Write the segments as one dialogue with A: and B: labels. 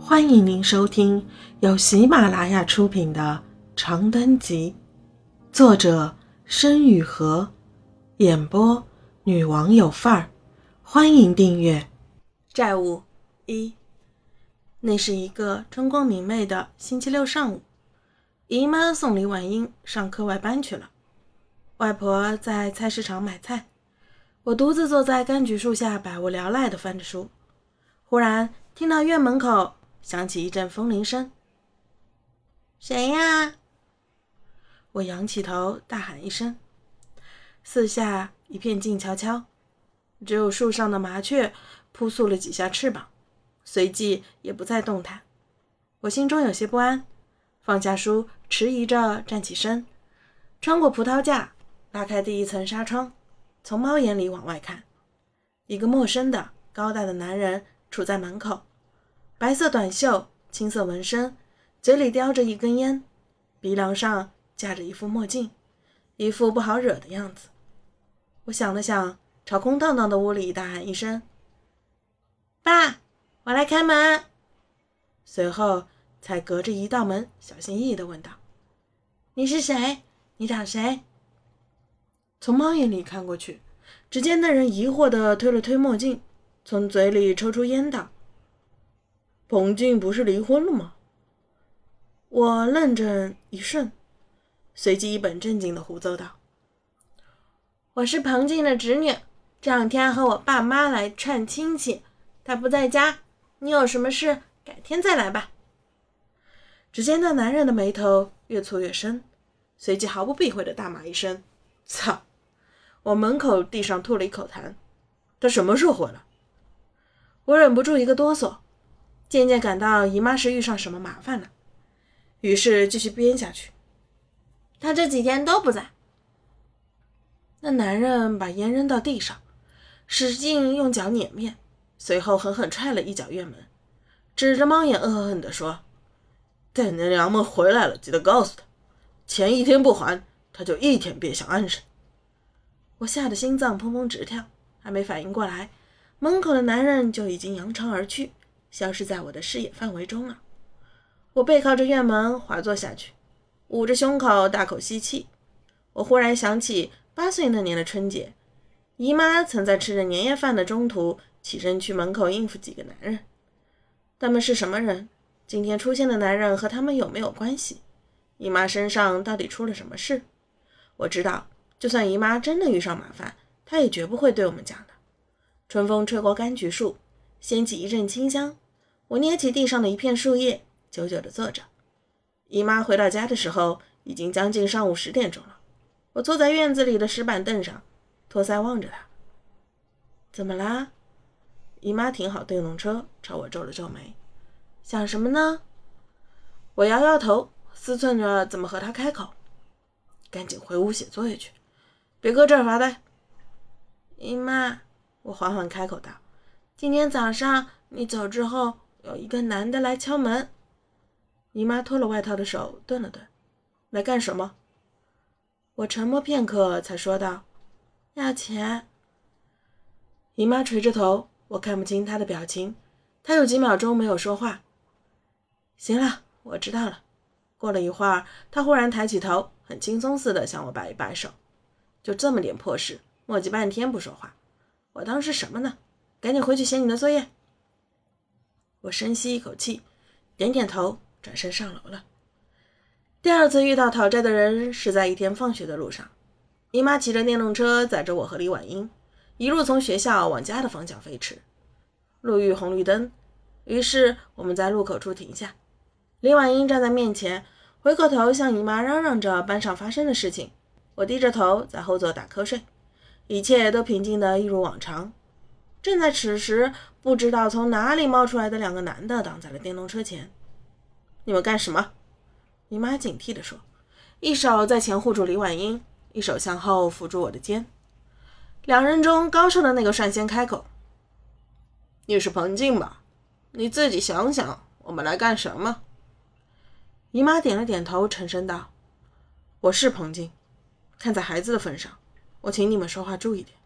A: 欢迎您收听由喜马拉雅出品的《长灯集》，作者申雨禾，演播女王有范儿。欢迎订阅。债务一，那是一个春光明媚的星期六上午，姨妈送李婉英上课外班去了，外婆在菜市场买菜，我独自坐在柑橘树下，百无聊赖地翻着书。忽然听到院门口。响起一阵风铃声，谁呀？我仰起头，大喊一声。四下一片静悄悄，只有树上的麻雀扑簌了几下翅膀，随即也不再动弹。我心中有些不安，放下书，迟疑着站起身，穿过葡萄架，拉开第一层纱窗，从猫眼里往外看，一个陌生的高大的男人处在门口。白色短袖，青色纹身，嘴里叼着一根烟，鼻梁上架着一副墨镜，一副不好惹的样子。我想了想，朝空荡荡的屋里大喊一声：“爸，我来开门。”随后才隔着一道门，小心翼翼地问道：“你是谁？你找谁？”从猫眼里看过去，只见那人疑惑地推了推墨镜，从嘴里抽出烟道。彭静不是离婚了吗？我愣怔一瞬，随即一本正经的胡诌道：“我是彭静的侄女，这两天和我爸妈来串亲戚，他不在家。你有什么事，改天再来吧。”只见那男人的眉头越蹙越深，随即毫不避讳的大骂一声：“操！”我门口地上吐了一口痰。他什么时候回来？我忍不住一个哆嗦。渐渐感到姨妈是遇上什么麻烦了，于是继续编下去。他这几天都不在。那男人把烟扔到地上，使劲用脚碾面，随后狠狠踹了一脚院门，指着猫眼恶狠狠地说：“等那娘们回来了，记得告诉他，钱一天不还，他就一天别想安生。”我吓得心脏砰砰直跳，还没反应过来，门口的男人就已经扬长而去。消失在我的视野范围中了。我背靠着院门滑坐下去，捂着胸口大口吸气。我忽然想起八岁那年的春节，姨妈曾在吃着年夜饭的中途起身去门口应付几个男人。他们是什么人？今天出现的男人和他们有没有关系？姨妈身上到底出了什么事？我知道，就算姨妈真的遇上麻烦，她也绝不会对我们讲的。春风吹过柑橘树。掀起一阵清香，我捏起地上的一片树叶，久久地坐着。姨妈回到家的时候，已经将近上午十点钟了。我坐在院子里的石板凳上，托腮望着她。怎么啦？姨妈停好电动车，朝我皱了皱眉，想什么呢？我摇摇头，思忖着怎么和她开口。赶紧回屋写作业去，别搁这儿发呆。姨妈，我缓缓开口道。今天早上你走之后，有一个男的来敲门。姨妈脱了外套的手顿了顿，来干什么？我沉默片刻，才说道：“要钱。”姨妈垂着头，我看不清她的表情。她有几秒钟没有说话。行了，我知道了。过了一会儿，她忽然抬起头，很轻松似的向我摆一摆手。就这么点破事，磨叽半天不说话，我当是什么呢？赶紧回去写你的作业。我深吸一口气，点点头，转身上楼了。第二次遇到讨债的人是在一天放学的路上，姨妈骑着电动车载着我和李婉英，一路从学校往家的方向飞驰。路遇红绿灯，于是我们在路口处停下。李婉英站在面前，回过头向姨妈嚷嚷着班上发生的事情。我低着头在后座打瞌睡，一切都平静的一如往常。正在此时，不知道从哪里冒出来的两个男的挡在了电动车前。你们干什么？姨妈警惕地说，一手在前护住李婉英，一手向后扶住我的肩。两人中高瘦的那个率先开口：“你是彭静吧？你自己想想，我们来干什么？”姨妈点了点头，沉声道：“我是彭静。看在孩子的份上，我请你们说话注意点。”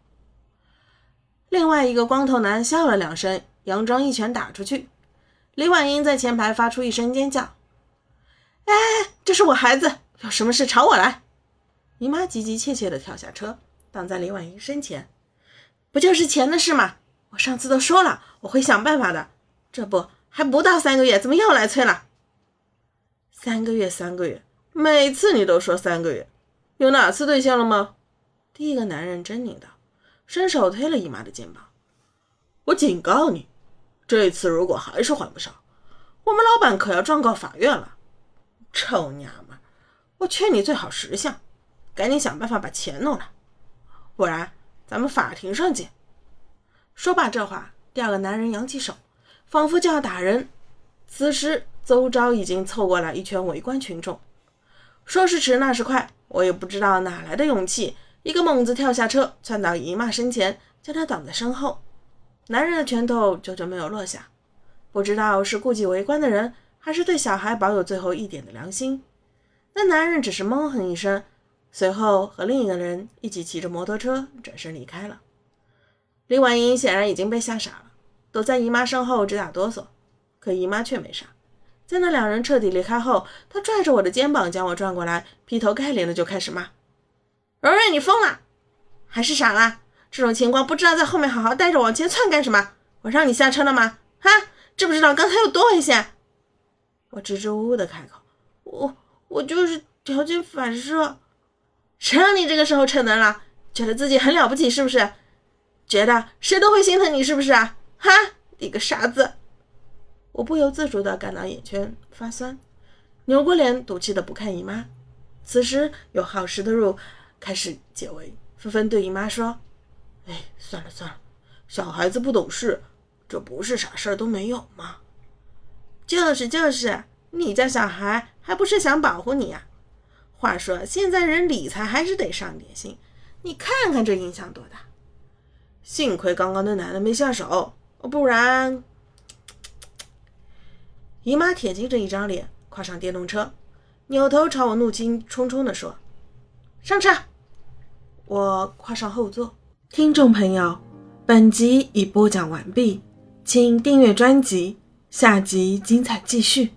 A: 另外一个光头男笑了两声，佯装一拳打出去。李婉英在前排发出一声尖叫：“哎，这是我孩子，有什么事朝我来！”姨妈急急切切地跳下车，挡在李婉英身前：“不就是钱的事吗？我上次都说了，我会想办法的。这不还不到三个月，怎么又来催了？三个月，三个月，每次你都说三个月，有哪次兑现了吗？”第一个男人狰狞道，伸手推了姨妈的肩膀：“我警告你，这次如果还是还不上，我们老板可要状告法院了。臭娘们，我劝你最好识相。”赶紧想办法把钱弄来，不然咱们法庭上见。说罢这话，第二个男人扬起手，仿佛就要打人。此时邹昭已经凑过来一圈围观群众。说时迟，那时快，我也不知道哪来的勇气，一个猛子跳下车，窜到姨妈身前，将她挡在身后。男人的拳头久久没有落下，不知道是顾忌围观的人，还是对小孩保有最后一点的良心。那男人只是闷哼一声。随后和另一个人一起骑着摩托车转身离开了。李婉英显然已经被吓傻了，躲在姨妈身后直打哆嗦。可姨妈却没傻，在那两人彻底离开后，她拽着我的肩膀将我转过来，劈头盖脸的就开始骂：“蓉蓉，你疯了，还是傻了？这种情况不知道在后面好好待着，往前窜干什么？我让你下车了吗？哈，知不知道刚才有多危险？”我支支吾吾的开口：“我我就是条件反射。”谁让你这个时候逞能了？觉得自己很了不起是不是？觉得谁都会心疼你是不是啊？哈，你个傻子！我不由自主的感到眼圈发酸，扭过脸，赌气的不看姨妈。此时有好事的入开始解围，纷纷对姨妈说：“哎，算了算了，小孩子不懂事，这不是啥事儿都没有吗？就是就是，你家小孩还不是想保护你呀？”话说，现在人理财还是得上点心，你看看这影响多大！幸亏刚刚那男的没下手，不然……姨妈铁青着一张脸，跨上电动车，扭头朝我怒气冲冲地说：“上车！”我跨上后座。听众朋友，本集已播讲完毕，请订阅专辑，下集精彩继续。